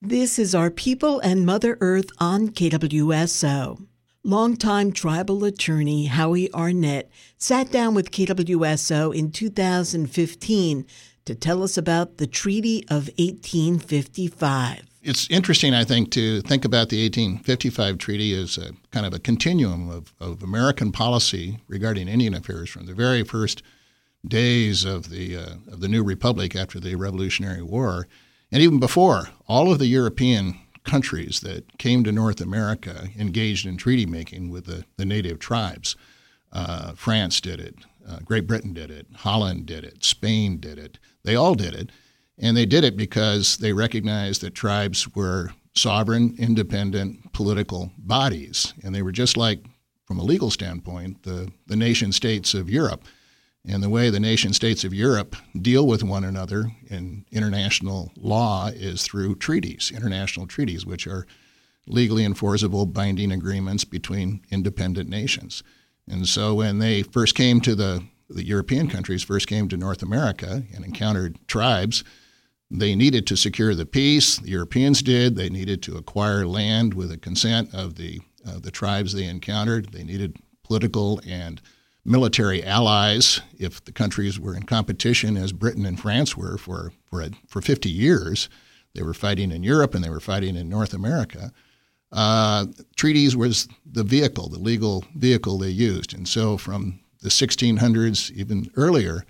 This is our People and Mother Earth on KWSO. Longtime tribal attorney Howie Arnett sat down with KWSO in 2015 to tell us about the Treaty of 1855. It's interesting, I think, to think about the 1855 treaty as a kind of a continuum of, of American policy regarding Indian affairs from the very first days of the uh, of the new republic after the Revolutionary War and even before, all of the European countries that came to North America engaged in treaty making with the, the native tribes. Uh, France did it, uh, Great Britain did it, Holland did it, Spain did it. They all did it. And they did it because they recognized that tribes were sovereign, independent political bodies. And they were just like, from a legal standpoint, the, the nation states of Europe. And the way the nation states of Europe deal with one another in international law is through treaties, international treaties, which are legally enforceable binding agreements between independent nations. And so when they first came to the, the European countries, first came to North America and encountered tribes, they needed to secure the peace. The Europeans did. They needed to acquire land with the consent of the, uh, the tribes they encountered. They needed political and military allies if the countries were in competition, as Britain and France were for, for, a, for 50 years. They were fighting in Europe and they were fighting in North America. Uh, treaties was the vehicle, the legal vehicle they used. And so from the 1600s, even earlier,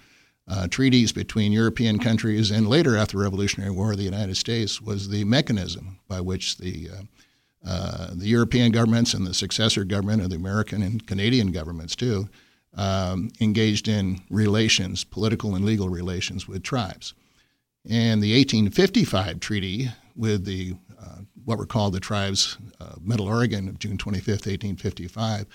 uh, treaties between European countries and later after the Revolutionary War, the United States was the mechanism by which the uh, uh, the European governments and the successor government of the American and Canadian governments too um, engaged in relations, political and legal relations with tribes. And the 1855 treaty with the uh, what were called the tribes of Middle Oregon of June 25, 1855,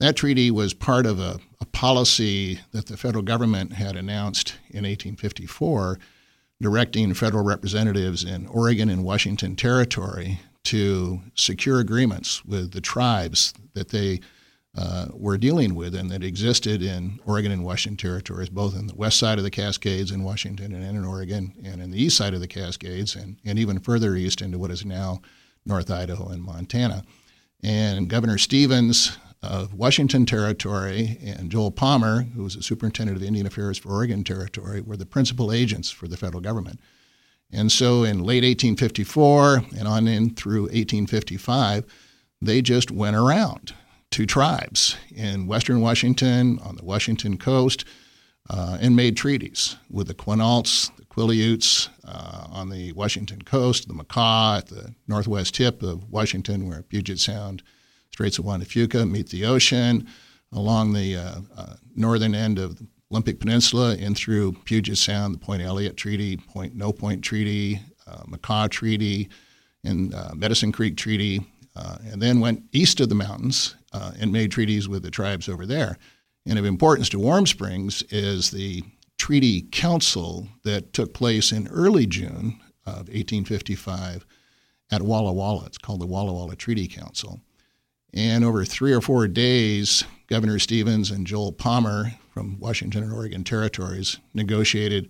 that treaty was part of a, a policy that the federal government had announced in 1854 directing federal representatives in Oregon and Washington Territory to secure agreements with the tribes that they uh, we're dealing with and that existed in Oregon and Washington territories, both in the west side of the Cascades in Washington and in Oregon, and in the east side of the Cascades, and, and even further east into what is now North Idaho and Montana. And Governor Stevens of Washington Territory and Joel Palmer, who was the superintendent of Indian Affairs for Oregon Territory, were the principal agents for the federal government. And so in late 1854 and on in through 1855, they just went around two tribes in western Washington, on the Washington coast, uh, and made treaties with the Quinaults, the Quileutes uh, on the Washington coast, the Makah at the northwest tip of Washington, where Puget Sound, Straits of Juan de Fuca meet the ocean, along the uh, uh northern end of the Olympic Peninsula in through Puget Sound, the Point Elliott Treaty, Point No Point Treaty, uh, Makah Treaty, and uh, Medicine Creek Treaty, uh, and then went east of the mountains uh, and made treaties with the tribes over there. And of importance to Warm Springs is the treaty council that took place in early June of 1855 at Walla Walla. It's called the Walla Walla Treaty Council. And over three or four days, Governor Stevens and Joel Palmer from Washington and Oregon territories negotiated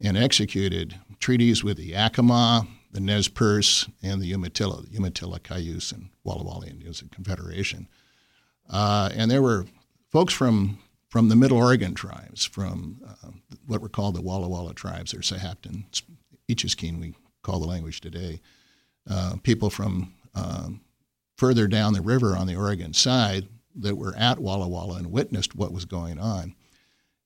and executed treaties with the Yakima, the Nez Perce, and the Umatilla, the Umatilla Cayuse and Walla Walla Indians and Confederation. Uh, and there were folks from from the Middle Oregon tribes, from uh, what were called the Walla Walla tribes, or Sahaptin, Ichishkíin, we call the language today. Uh, people from um, further down the river on the Oregon side that were at Walla Walla and witnessed what was going on.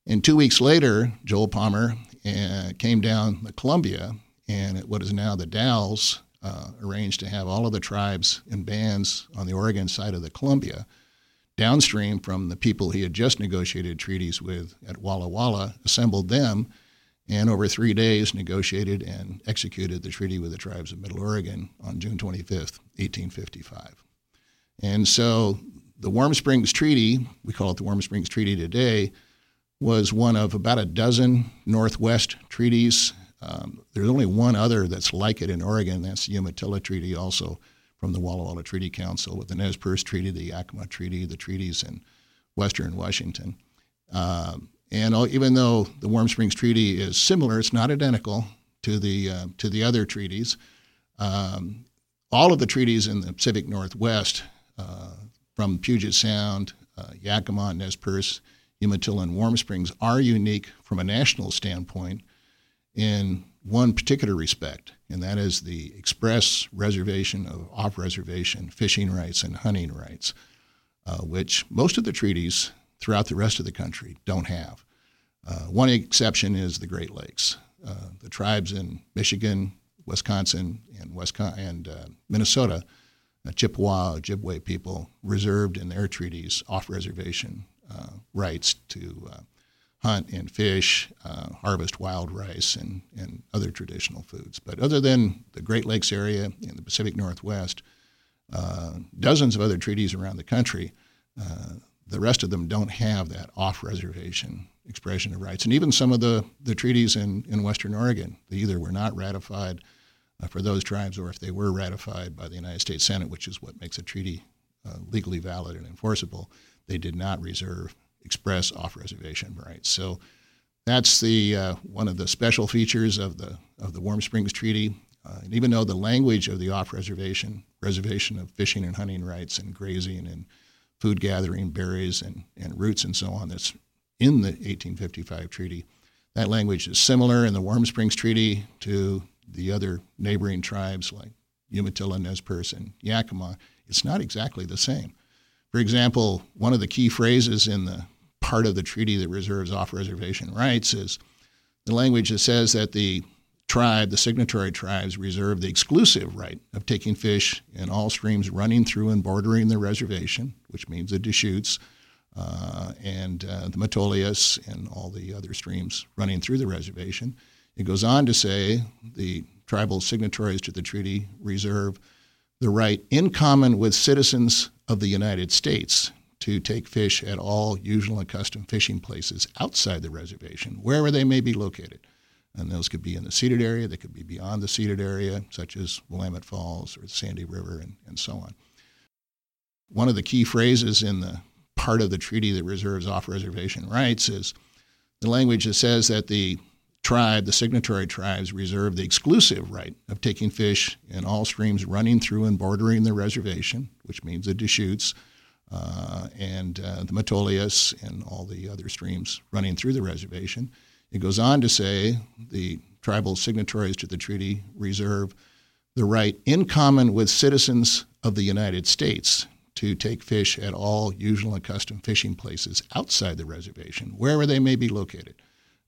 And two weeks later, Joel Palmer uh, came down the Columbia and at what is now the Dalles uh, arranged to have all of the tribes and bands on the Oregon side of the Columbia downstream from the people he had just negotiated treaties with at Walla Walla, assembled them, and over three days negotiated and executed the treaty with the tribes of Middle Oregon on June 25th, 1855. And so the Warm Springs Treaty, we call it the Warm Springs Treaty today, was one of about a dozen Northwest treaties um, there's only one other that's like it in Oregon. That's the Umatilla Treaty, also from the Walla Walla Treaty Council, with the Nez Perce Treaty, the Yakima Treaty, the treaties in Western Washington. Um, and even though the Warm Springs Treaty is similar, it's not identical to the uh, to the other treaties. Um, all of the treaties in the Pacific Northwest, uh, from Puget Sound, uh, Yakima, Nez Perce, Umatilla, and Warm Springs, are unique from a national standpoint in one particular respect, and that is the express reservation of off reservation fishing rights and hunting rights, uh, which most of the treaties throughout the rest of the country don't have. Uh, one exception is the Great Lakes. Uh, the tribes in Michigan, Wisconsin, and, Wisconsin, and uh, Minnesota, uh, Chippewa, Ojibwe people, reserved in their treaties off reservation uh, rights to hunt and fish, uh, harvest wild rice, and, and other traditional foods. But other than the Great Lakes area and the Pacific Northwest, uh, dozens of other treaties around the country, uh, the rest of them don't have that off reservation expression of rights. And even some of the, the treaties in, in Western Oregon, they either were not ratified uh, for those tribes or if they were ratified by the United States Senate, which is what makes a treaty uh, legally valid and enforceable, they did not reserve express off reservation rights. So that's the uh, one of the special features of the of the Warm Springs Treaty. Uh, and even though the language of the off reservation reservation of fishing and hunting rights and grazing and food gathering, berries and, and roots and so on that's in the 1855 treaty, that language is similar in the Warm Springs Treaty to the other neighboring tribes like Umatilla, Nez Perce, and Yakima. It's not exactly the same. For example, one of the key phrases in the part of the treaty that reserves off reservation rights is the language that says that the tribe, the signatory tribes, reserve the exclusive right of taking fish in all streams running through and bordering the reservation, which means the Deschutes uh, and uh, the Metolius and all the other streams running through the reservation. It goes on to say the tribal signatories to the treaty reserve the right, in common with citizens of the United States, to take fish at all usual and custom fishing places outside the reservation, wherever they may be located. And those could be in the ceded area, they could be beyond the ceded area, such as Willamette Falls or the Sandy River, and, and so on. One of the key phrases in the part of the treaty that reserves off reservation rights is the language that says that the tribe, the signatory tribes, reserve the exclusive right of taking fish in all streams running through and bordering the reservation, which means the Deschutes uh, and uh, the Metolius and all the other streams running through the reservation. It goes on to say the tribal signatories to the treaty reserve the right, in common with citizens of the United States, to take fish at all usual and custom fishing places outside the reservation, wherever they may be located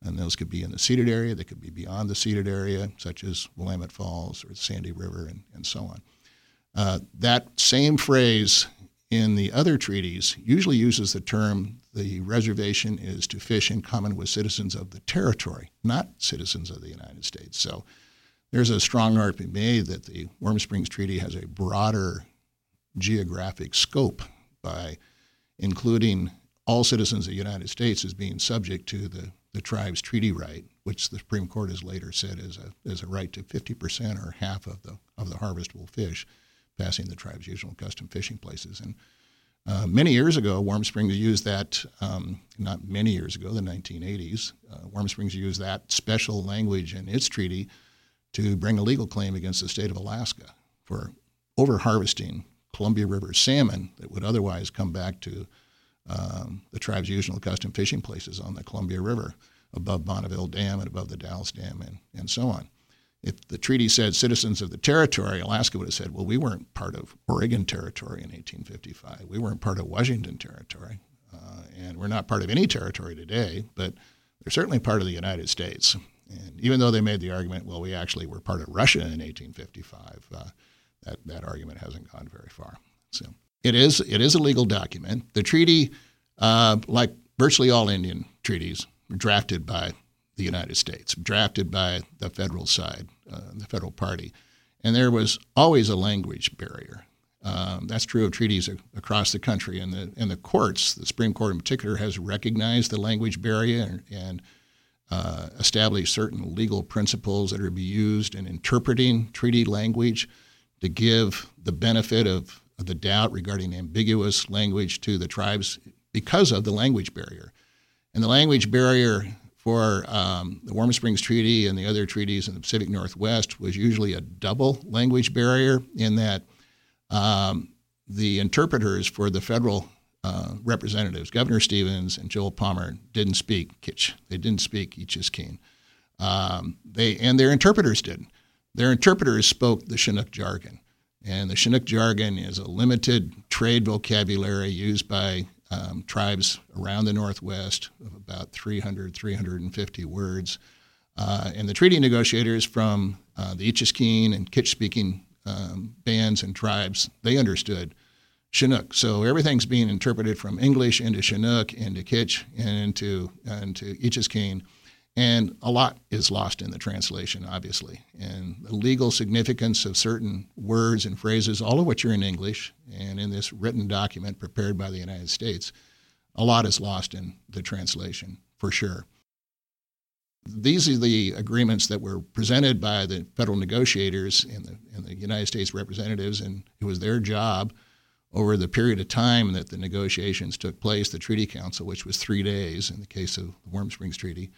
and those could be in the ceded area, they could be beyond the ceded area, such as Willamette Falls or the Sandy River, and, and so on. Uh, that same phrase in the other treaties usually uses the term the reservation is to fish in common with citizens of the territory, not citizens of the United States. So there's a strong argument made that the Warm Springs Treaty has a broader geographic scope by including all citizens of the United States as being subject to the the tribe's treaty right, which the Supreme Court has later said is a, is a right to 50% or half of the, of the harvestable fish passing the tribe's usual custom fishing places. And uh, many years ago, Warm Springs used that, um, not many years ago, the 1980s, uh, Warm Springs used that special language in its treaty to bring a legal claim against the state of Alaska for overharvesting Columbia River salmon that would otherwise come back to um, the tribe's usual custom fishing places on the Columbia River above Bonneville Dam and above the Dalles Dam and, and so on. If the treaty said citizens of the territory, Alaska would have said, well, we weren't part of Oregon territory in 1855. We weren't part of Washington territory. Uh, and we're not part of any territory today, but they're certainly part of the United States. And even though they made the argument, well, we actually were part of Russia in 1855, uh, that, that argument hasn't gone very far. So it is it is a legal document. The treaty, uh, like virtually all Indian treaties, were drafted by the United States, drafted by the federal side, uh, the federal party, and there was always a language barrier. Um, that's true of treaties across the country, and the and the courts, the Supreme Court in particular, has recognized the language barrier and, and uh, established certain legal principles that are to be used in interpreting treaty language to give the benefit of the doubt regarding ambiguous language to the tribes because of the language barrier. And the language barrier for um, the Warm Springs Treaty and the other treaties in the Pacific Northwest was usually a double language barrier in that um, the interpreters for the federal uh, representatives, Governor Stevens and Joel Palmer, didn't speak Kiksht. They didn't speak Ichishkíin. Um, they and their interpreters didn't. Their interpreters spoke the Chinook jargon, and the Chinook jargon is a limited trade vocabulary used by um, tribes around the Northwest of about 300, 350 words. Uh, and the treaty negotiators from uh, the Ichishkíin and Kiksht speaking um, bands and tribes, they understood Chinook. So everything's being interpreted from English into Chinook, into Kiksht, and into, into Ichishkíin. And a lot is lost in the translation, obviously. And the legal significance of certain words and phrases, all of which are in English and in this written document prepared by the United States, a lot is lost in the translation, for sure. These are the agreements that were presented by the federal negotiators and the, and the United States representatives, and it was their job over the period of time that the negotiations took place, the Treaty Council, which was three days in the case of the Warm Springs Treaty,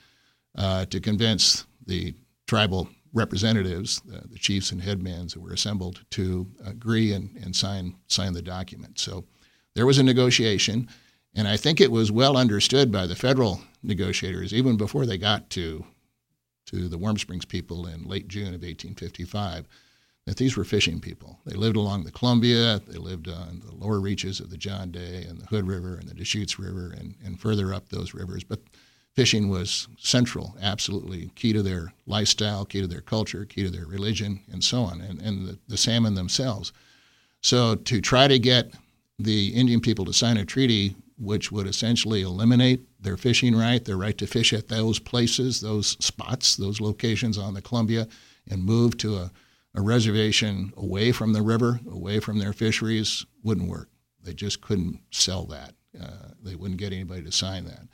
uh, to convince the tribal representatives, uh, the chiefs and headmen that were assembled, to agree and, and sign sign the document. So there was a negotiation, and I think it was well understood by the federal negotiators even before they got to to the Warm Springs people in late June of 1855 that these were fishing people. They lived along the Columbia, they lived on the lower reaches of the John Day and the Hood River and the Deschutes River and, and further up those rivers. But fishing was central, absolutely key to their lifestyle, key to their culture, key to their religion, and so on, and, and the, the salmon themselves. So to try to get the Indian people to sign a treaty which would essentially eliminate their fishing right, their right to fish at those places, those spots, those locations on the Columbia, and move to a, a reservation away from the river, away from their fisheries, wouldn't work. They just couldn't sell that. Uh, they wouldn't get anybody to sign that.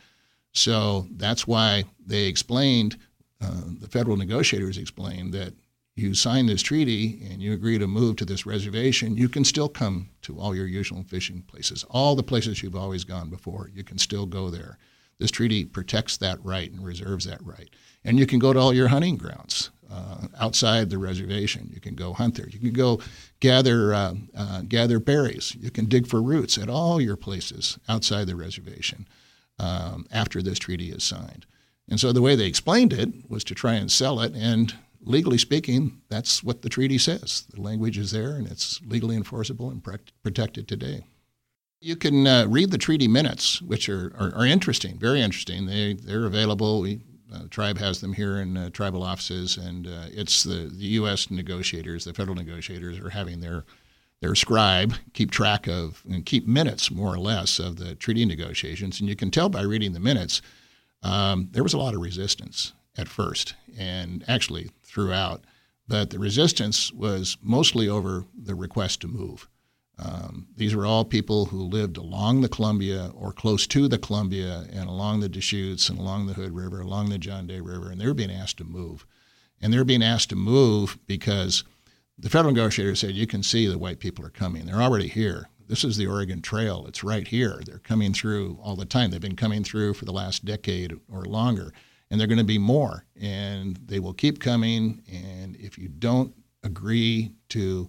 So that's why they explained, uh, the federal negotiators explained that you sign this treaty and you agree to move to this reservation, you can still come to all your usual fishing places. All the places you've always gone before, you can still go there. This treaty protects that right and reserves that right. And you can go to all your hunting grounds uh, outside the reservation. You can go hunt there. You can go gather uh, uh, gather berries. You can dig for roots at all your places outside the reservation um, after this treaty is signed. And so the way they explained it was to try and sell it. And legally speaking, that's what the treaty says. The language is there and it's legally enforceable and protected today. You can uh, read the treaty minutes, which are, are, are, interesting, very interesting. They, they're available. We, uh, the tribe has them here in uh, tribal offices, and uh, it's the, the U.S. negotiators, the federal negotiators, are having their their scribe keep track of and keep minutes, more or less, of the treaty negotiations. And you can tell by reading the minutes, um, there was a lot of resistance at first, and actually throughout. But the resistance was mostly over the request to move. Um, these were all people who lived along the Columbia or close to the Columbia and along the Deschutes and along the Hood River, along the John Day River, and they were being asked to move. And they were being asked to move because the federal negotiator said, You can see the white people are coming. They're already here. This is the Oregon Trail. It's right here. They're coming through all the time. They've been coming through for the last decade or longer, and they're going to be more. And they will keep coming. And if you don't agree to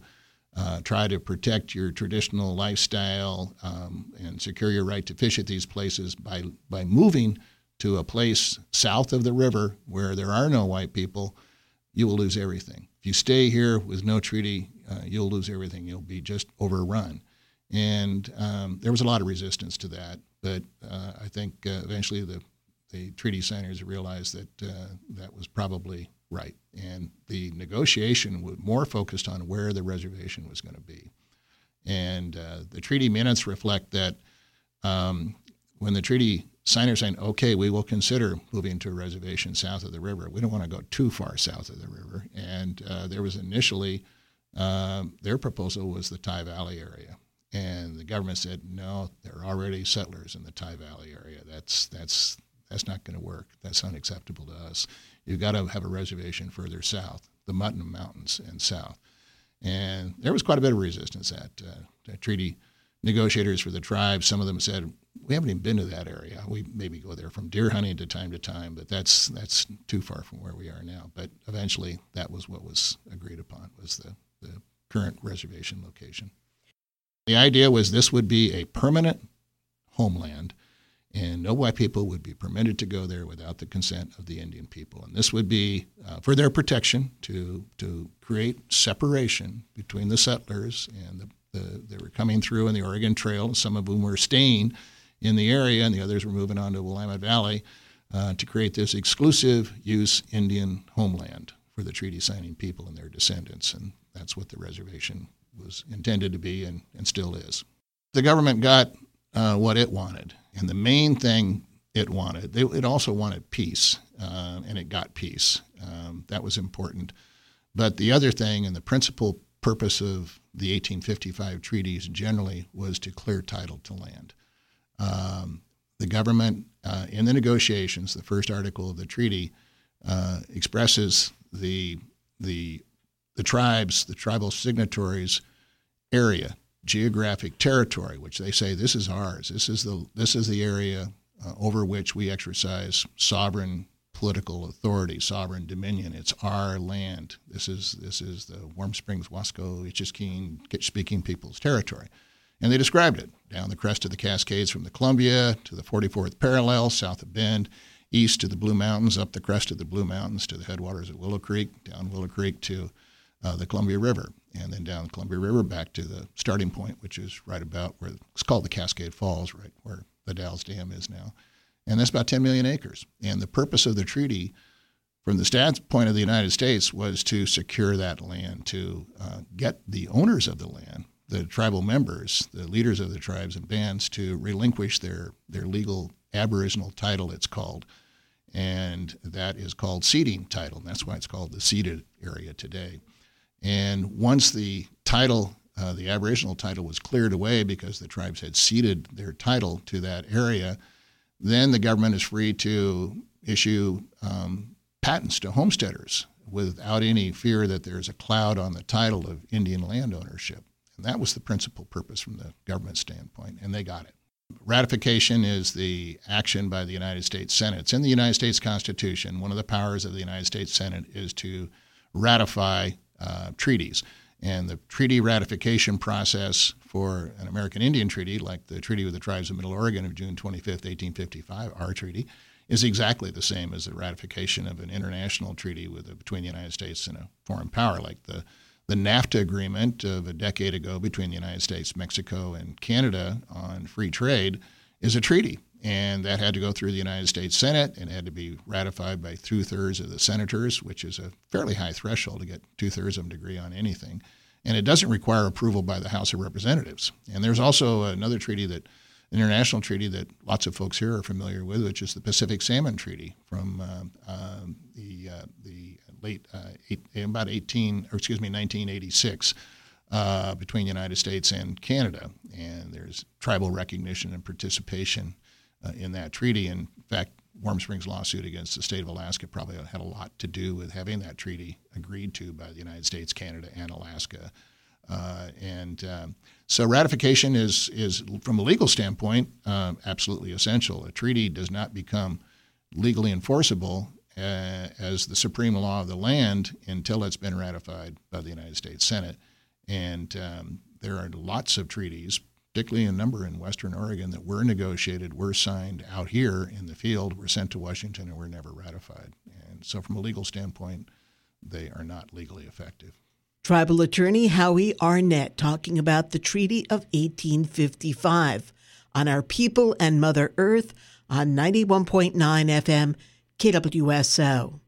uh, try to protect your traditional lifestyle um, and secure your right to fish at these places by, by moving to a place south of the river where there are no white people, you will lose everything. If you stay here with no treaty, uh, you'll lose everything. You'll be just overrun. And um, there was a lot of resistance to that, but uh, I think uh, eventually the, the treaty signers realized that uh, that was probably right. And the negotiation was more focused on where the reservation was going to be. And uh, the treaty minutes reflect that um, when the treaty signers saying, okay, we will consider moving to a reservation south of the river. We don't want to go too far south of the river. And uh, there was initially, uh, their proposal was the Tygh Valley area. And the government said, no, there are already settlers in the Tygh Valley area. That's, that's, that's not going to work. That's unacceptable to us. You've got to have a reservation further south, the Mutton Mountains and south. And there was quite a bit of resistance at uh, treaty negotiators for the tribes, some of them said, we haven't even been to that area. We maybe go there from deer hunting to time to time, but that's that's too far from where we are now. But eventually, that was what was agreed upon was the, the current reservation location. The idea was this would be a permanent homeland, and no white people would be permitted to go there without the consent of the Indian people. And this would be uh, for their protection to to create separation between the settlers and the, the they were coming through in the Oregon Trail, some of whom were staying in the area, and the others were moving on to Willamette Valley uh, to create this exclusive use Indian homeland for the treaty signing people and their descendants. And that's what the reservation was intended to be and, and still is. The government got uh, what it wanted. And the main thing it wanted, they, it also wanted peace, uh, and it got peace. Um, that was important. But the other thing, and the principal purpose of the 1855 treaties generally, was to clear title to land. Um, the government, uh, in the negotiations, the first article of the treaty uh, expresses the the the tribes, the tribal signatories' area, geographic territory, which they say this is ours. This is the this is the area uh, over which we exercise sovereign political authority, sovereign dominion. It's our land. This is this is the Warm Springs, Wasco, Ichishkíin speaking people's territory. And they described it down the crest of the Cascades from the Columbia to the 44th parallel, south of Bend, east to the Blue Mountains, up the crest of the Blue Mountains to the headwaters of Willow Creek, down Willow Creek to uh, the Columbia River, and then down the Columbia River back to the starting point, which is right about where it's called the Cascade Falls, right where the Dalles Dam is now. And that's about 10 million acres. And the purpose of the treaty, from the standpoint of the United States, was to secure that land, to uh, get the owners of the land the tribal members, the leaders of the tribes and bands, to relinquish their, their legal aboriginal title, it's called. And that is called ceding title. And that's why it's called the ceded area today. And once the title, uh, the aboriginal title, was cleared away because the tribes had ceded their title to that area, then the government is free to issue um, patents to homesteaders without any fear that there's a cloud on the title of Indian land ownership. And that was the principal purpose from the government standpoint, and they got it. Ratification is the action by the United States Senate. It's in the United States Constitution. One of the powers of the United States Senate is to ratify uh, treaties. And the treaty ratification process for an American Indian treaty, like the Treaty with the Tribes of Middle Oregon of June 25, 1855, our treaty, is exactly the same as the ratification of an international treaty with, uh, between the United States and a foreign power, like the the NAFTA agreement of a decade ago between the United States, Mexico, and Canada on free trade is a treaty. And that had to go through the United States Senate and had to be ratified by two thirds of the senators, which is a fairly high threshold to get two thirds of them to agree on anything. And it doesn't require approval by the House of Representatives. And there's also another treaty that international treaty that lots of folks here are familiar with, which is the Pacific Salmon Treaty from uh, uh, the uh, the late uh, eight, about 18 or excuse me 1986 uh, between the United States and Canada, and there's tribal recognition and participation uh, in that treaty. In fact, Warm Springs lawsuit against the state of Alaska probably had a lot to do with having that treaty agreed to by the United States, Canada, and Alaska. Uh, and um, so ratification is, is, from a legal standpoint, uh, absolutely essential. A treaty does not become legally enforceable uh, as the supreme law of the land until it's been ratified by the United States Senate. And um, there are lots of treaties, particularly a number in Western Oregon, that were negotiated, were signed out here in the field, were sent to Washington, and were never ratified. And so, from a legal standpoint, they are not legally effective. Tribal attorney Howie Arnett talking about the Treaty of 1855 on our people and Mother Earth on 91.9 FM KWSO.